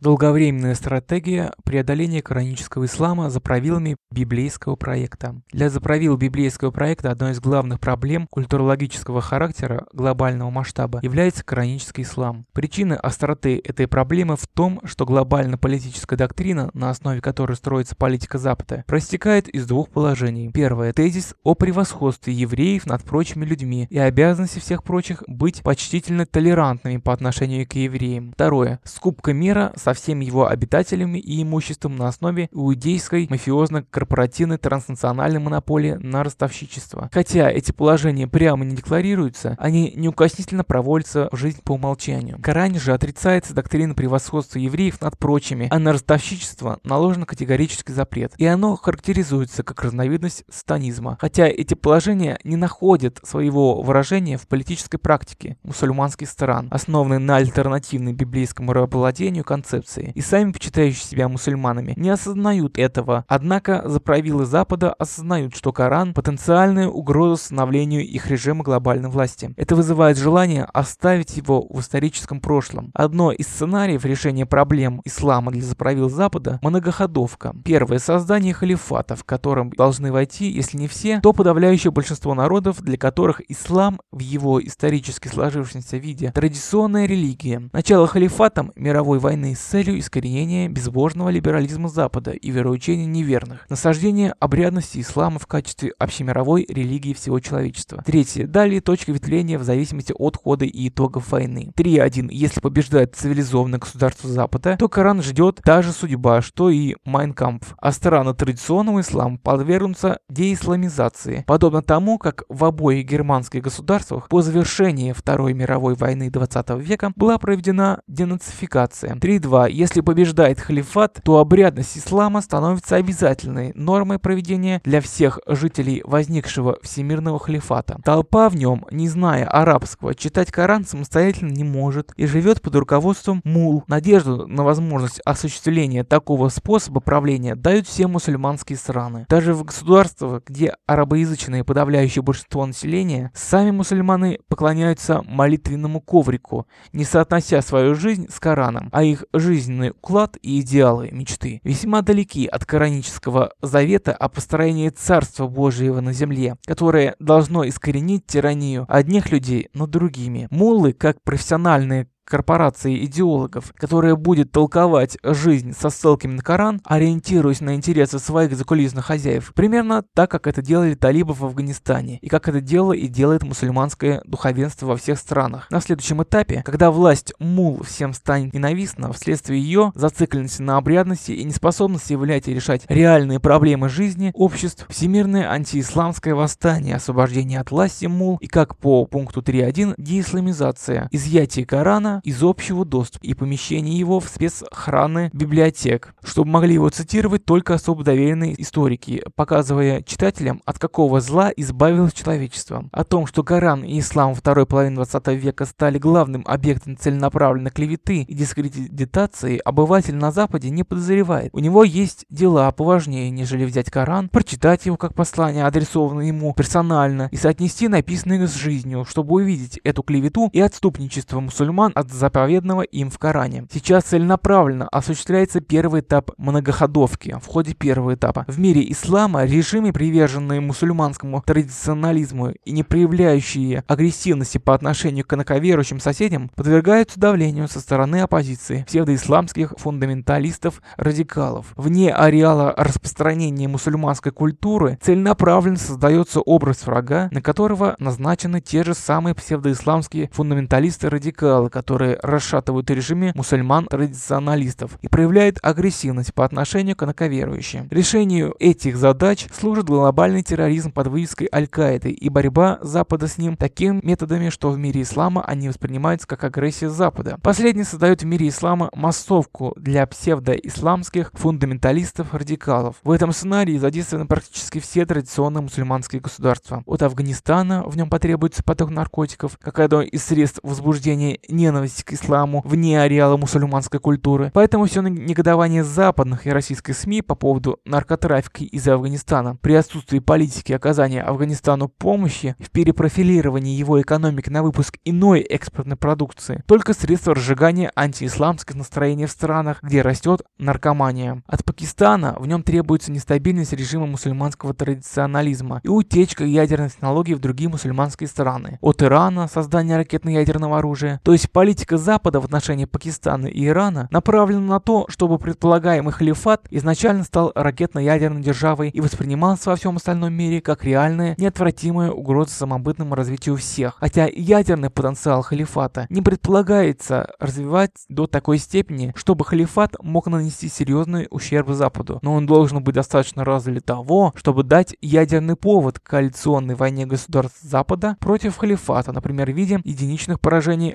Долговременная стратегия преодоления коранического ислама за правилами библейского проекта. Для заправил библейского проекта одной из главных проблем культурологического характера глобального масштаба является коранический ислам. Причина остроты этой проблемы в том, что глобально-политическая доктрина, на основе которой строится политика Запада, проистекает из двух положений. Первое – тезис о превосходстве евреев над прочими людьми и обязанности всех прочих быть почтительно толерантными по отношению к евреям. Второе – скупка мира со всеми его обитателями и имуществом на основе иудейской мафиозно-корпоративной транснациональной монополии на ростовщичество. Хотя эти положения прямо не декларируются, они неукоснительно проводятся в жизнь по умолчанию. В Коране же отрицается доктрина превосходства евреев над прочими, а на ростовщичество наложен категорический запрет, и оно характеризуется как разновидность станизма. Хотя эти положения не находят своего выражения в политической практике мусульманских стран, основанной на альтернативной библейскому рабовладению концепции концепции, и сами почитающие себя мусульманами не осознают этого, однако заправилы Запада осознают, что Коран – потенциальная угроза становлению их режима глобальной власти. Это вызывает желание оставить его в историческом прошлом. Одно из сценариев решения проблем ислама для заправил Запада – многоходовка. Первое – создание халифата, в котором должны войти, если не все, то подавляющее большинство народов, для которых ислам в его исторически сложившемся виде – традиционная религия. Начало халифатом мировой войны с целью искоренения безбожного либерализма Запада и вероучения неверных, насаждение обрядности ислама в качестве общемировой религии всего человечества. Третье. Далее точка ветвления в зависимости от хода и итогов войны. 3.1. Если побеждает цивилизованное государство Запада, то Коран ждет та же судьба, что и Майнкампф, а страны традиционного ислама подвергнутся деисламизации, подобно тому, как в обоих германских государствах по завершении Второй мировой войны 20 века была проведена денацификация. 3.2. Если побеждает халифат, то обрядность ислама становится обязательной нормой проведения для всех жителей возникшего всемирного халифата. Толпа в нем, не зная арабского, читать Коран самостоятельно не может и живет под руководством мул. Надежду на возможность осуществления такого способа правления дают все мусульманские страны. Даже в государствах, где арабоязычное подавляющее большинство населения, сами мусульманы поклоняются молитвенному коврику, не соотнося свою жизнь с Кораном, а их жизнь жизненный уклад и идеалы мечты весьма далеки от коранического завета о построении Царства Божьего на земле, которое должно искоренить тиранию одних людей над другими. Муллы, как профессиональные корпорации идеологов, которая будет толковать жизнь со ссылками на Коран, ориентируясь на интересы своих закулисных хозяев, примерно так, как это делали талибы в Афганистане, и как это делало и делает мусульманское духовенство во всех странах. На следующем этапе, когда власть мул всем станет ненавистна, вследствие ее зацикленности на обрядности и неспособности являть и решать реальные проблемы жизни обществ, всемирное антиисламское восстание, освобождение от власти мул и, как по пункту 3.1, деисламизация, изъятие Корана, из общего доступа и помещение его в спецхраны библиотек, чтобы могли его цитировать только особо доверенные историки, показывая читателям, от какого зла избавилось человечество. О том, что Коран и ислам второй половины 20 века стали главным объектом целенаправленной клеветы и дискредитации, обыватель на Западе не подозревает. У него есть дела поважнее, нежели взять Коран, прочитать его как послание, адресованное ему персонально, и соотнести написанное с жизнью, чтобы увидеть эту клевету и отступничество мусульман от заповедного им в Коране. Сейчас целенаправленно осуществляется первый этап многоходовки. В ходе первого этапа в мире ислама режимы, приверженные мусульманскому традиционализму и не проявляющие агрессивности по отношению к инаковерующим соседям, подвергаются давлению со стороны оппозиции, псевдоисламских фундаменталистов-радикалов. Вне ареала распространения мусульманской культуры целенаправленно создается образ врага, на которого назначены те же самые псевдоисламские фундаменталисты-радикалы, которые которые расшатывают режиме мусульман-традиционалистов и проявляют агрессивность по отношению к инаковерующим. Решению этих задач служит глобальный терроризм под вывеской Аль-Каиды и борьба Запада с ним такими методами, что в мире ислама они воспринимаются как агрессия Запада. Последний создает в мире ислама массовку для псевдоисламских фундаменталистов-радикалов. В этом сценарии задействованы практически все традиционные мусульманские государства. От Афганистана в нем потребуется поток наркотиков, как одно из средств возбуждения ненависти ненависти к исламу вне ареала мусульманской культуры. Поэтому все негодование западных и российской СМИ по поводу наркотрафика из Афганистана при отсутствии политики оказания Афганистану помощи в перепрофилировании его экономики на выпуск иной экспортной продукции, только средство разжигания антиисламских настроений в странах, где растет наркомания. От Пакистана в нем требуется нестабильность режима мусульманского традиционализма и утечка ядерных технологий в другие мусульманские страны. От Ирана создание ракетно-ядерного оружия. То есть политика Запада в отношении Пакистана и Ирана направлена на то, чтобы предполагаемый халифат изначально стал ракетно-ядерной державой и воспринимался во всем остальном мире как реальная, неотвратимая угроза самобытному развитию всех. Хотя ядерный потенциал халифата не предполагается развивать до такой степени, чтобы халифат мог нанести серьезный ущерб Западу. Но он должен быть достаточно развит для того, чтобы дать ядерный повод к коалиционной войне государств Запада против халифата, например, в виде единичных поражений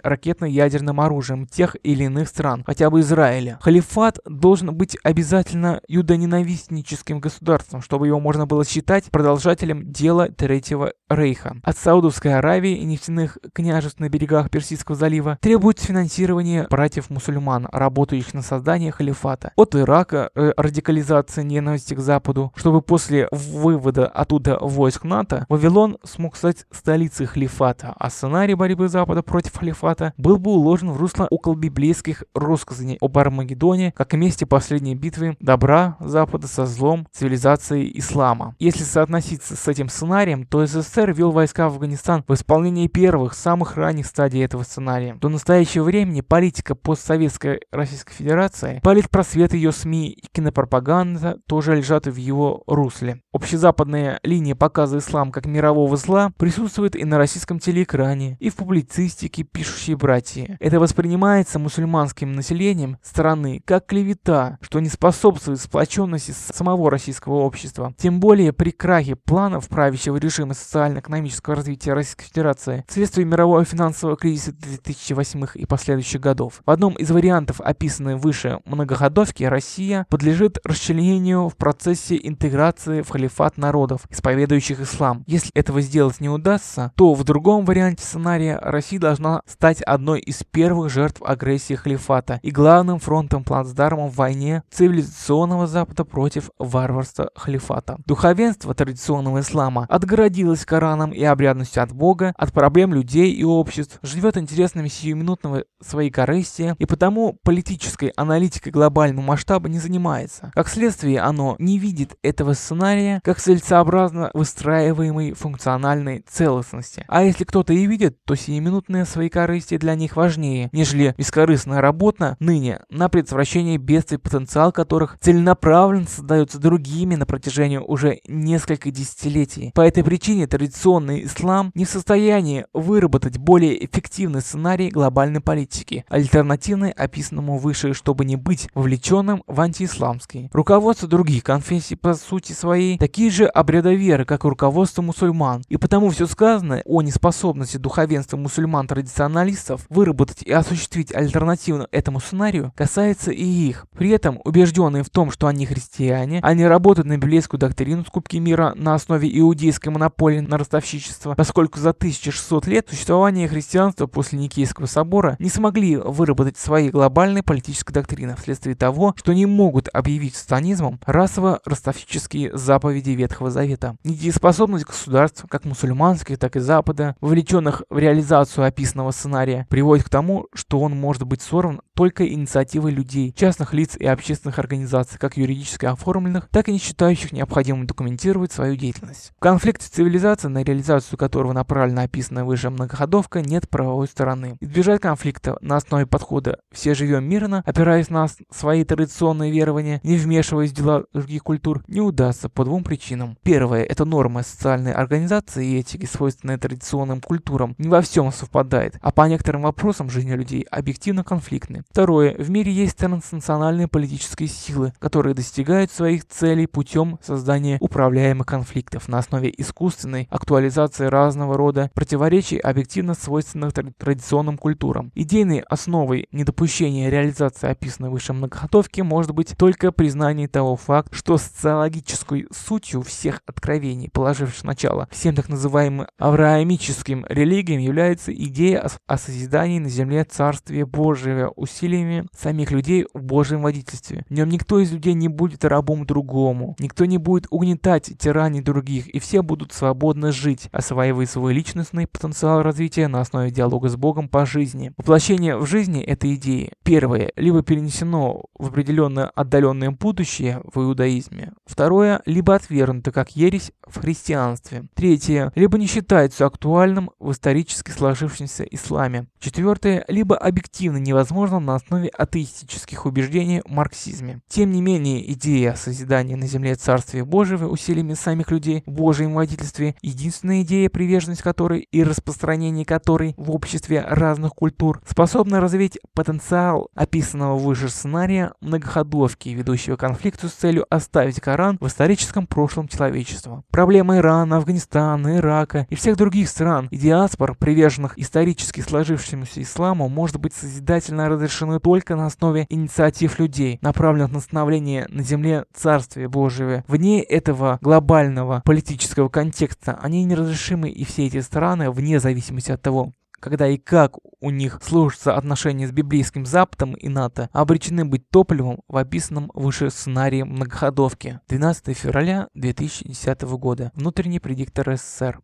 ракетно-ядерным оружием тех или иных стран, хотя бы Израиля. Халифат должен быть обязательно юдоненавистническим государством, чтобы его можно было считать продолжателем дела Третьего Рейха. От Саудовской Аравии и нефтяных княжеств на берегах Персидского залива требуется финансирование братьев-мусульман, работающих на создание халифата. От Ирака э, радикализация ненависти к Западу, чтобы после вывода оттуда войск НАТО Вавилон смог стать столицей халифата, а сценарий борьбы Запада против халифата был бы уложен в русло около библейских рассказаний об Армагеддоне, как месте последней битвы добра Запада со злом цивилизации ислама. Если соотноситься с этим сценарием, то СССР вел войска в Афганистан в исполнении первых, самых ранних стадий этого сценария. До настоящего времени политика постсоветской Российской Федерации, политпросвет ее СМИ и кинопропаганда тоже лежат в его русле. Общезападная линия показа ислам как мирового зла присутствует и на российском телеэкране, и в публицистике «Пишущие братья». Это воспринимается мусульманским населением страны как клевета, что не способствует сплоченности самого российского общества. Тем более при крахе планов правящего режима социально-экономического развития Российской Федерации вследствие мирового финансового кризиса 2008 и последующих годов. В одном из вариантов, описанной выше многоходовки, Россия подлежит расчленению в процессе интеграции в халифат народов, исповедующих ислам. Если этого сделать не удастся, то в другом варианте сценария Россия должна стать одной из первых жертв агрессии халифата и главным фронтом плацдармом в войне цивилизационного Запада против варварства халифата. Духовенство традиционного ислама отгородилось Кораном и обрядностью от Бога, от проблем людей и обществ, живет интересными сиюминутного своей корысти и потому политической аналитикой глобального масштаба не занимается. Как следствие, оно не видит этого сценария как целесообразно выстраиваемой функциональной целостности. А если кто-то и видит, то сиюминутные свои корысти для них важнее, нежели бескорыстная работа ныне на предотвращение бедствий, потенциал которых целенаправленно создается другими на протяжении уже нескольких десятилетий. По этой причине традиционный ислам не в состоянии выработать более эффективный сценарий глобальной политики, альтернативный описанному выше, чтобы не быть вовлеченным в антиисламский. Руководство других конфессий по сути своей такие же обрядоверы, как и руководство мусульман, и потому все сказанное о неспособности духовенства мусульман-традиционалистов выработать и осуществить альтернативно этому сценарию касается и их. При этом убежденные в том, что они христиане, они работают на библейскую доктрину скупки мира на основе иудейской монополии на ростовщичество, поскольку за 1600 лет существования христианства после Никейского собора не смогли выработать свои глобальные политические доктрины вследствие того, что не могут объявить сатанизмом расово-ростовщические заповеди Ветхого Завета. Недееспособность государств, как мусульманских, так и Запада, вовлеченных в реализацию описанного сценария, приводит к тому, что он может быть сорван только инициативой людей, частных лиц и общественных организаций, как юридически оформленных, так и не считающих необходимым документировать свою деятельность. В конфликте цивилизации, на реализацию которого направлена описанная выше многоходовка, нет правовой стороны. Избежать конфликта на основе подхода «все живем мирно», опираясь на свои традиционные верования, не вмешиваясь в дела других культур, не удастся по двум причинам. Первое – это нормы социальной организации и этики, свойственные традиционным культурам, не во всем совпадает, а по некоторым вопросам жизни людей объективно конфликтны. Второе. В мире есть транснациональные политические силы, которые достигают своих целей путем создания управляемых конфликтов на основе искусственной актуализации разного рода противоречий, объективно свойственных традиционным культурам. Идейной основой недопущения реализации описанной выше многоходовки может быть только признание того факта, что социологической сутью всех откровений, положивших начало всем так называемым авраамическим религиям, является идея о созидании на земле Царствия Божьего усилиями самих людей в Божьем водительстве. В нем никто из людей не будет рабом другому, никто не будет угнетать тираний других, и все будут свободно жить, осваивая свой личностный потенциал развития на основе диалога с Богом по жизни. Воплощение в жизни этой идеи, первое, либо перенесено в определенное отдаленное будущее в иудаизме, второе, либо отвергнуто как ересь в христианстве, третье, либо не считается актуальным в исторически сложившемся исламе, четвертое, либо объективно невозможно на основе атеистических убеждений в марксизме. Тем не менее, идея созидания на земле Царствия Божьего усилиями самих людей в Божьем водительстве, единственная идея, приверженность которой и распространение которой в обществе разных культур, способна развить потенциал описанного выше сценария многоходовки, ведущего к конфликту с целью оставить Коран в историческом прошлом человечества. Проблемы Ирана, Афганистана, Ирака и всех других стран и диаспор, приверженных исторически сложившемуся исламу, может быть созидательно разрешены только на основе инициатив людей, направленных на становление на земле Царствия Божьего. Вне этого глобального политического контекста они неразрешимы и все эти страны, вне зависимости от того, когда и как у них сложатся отношения с библейским Западом и НАТО, обречены быть топливом в описанном выше сценарии многоходовки. 12 февраля 2010 года. Внутренний предиктор СССР.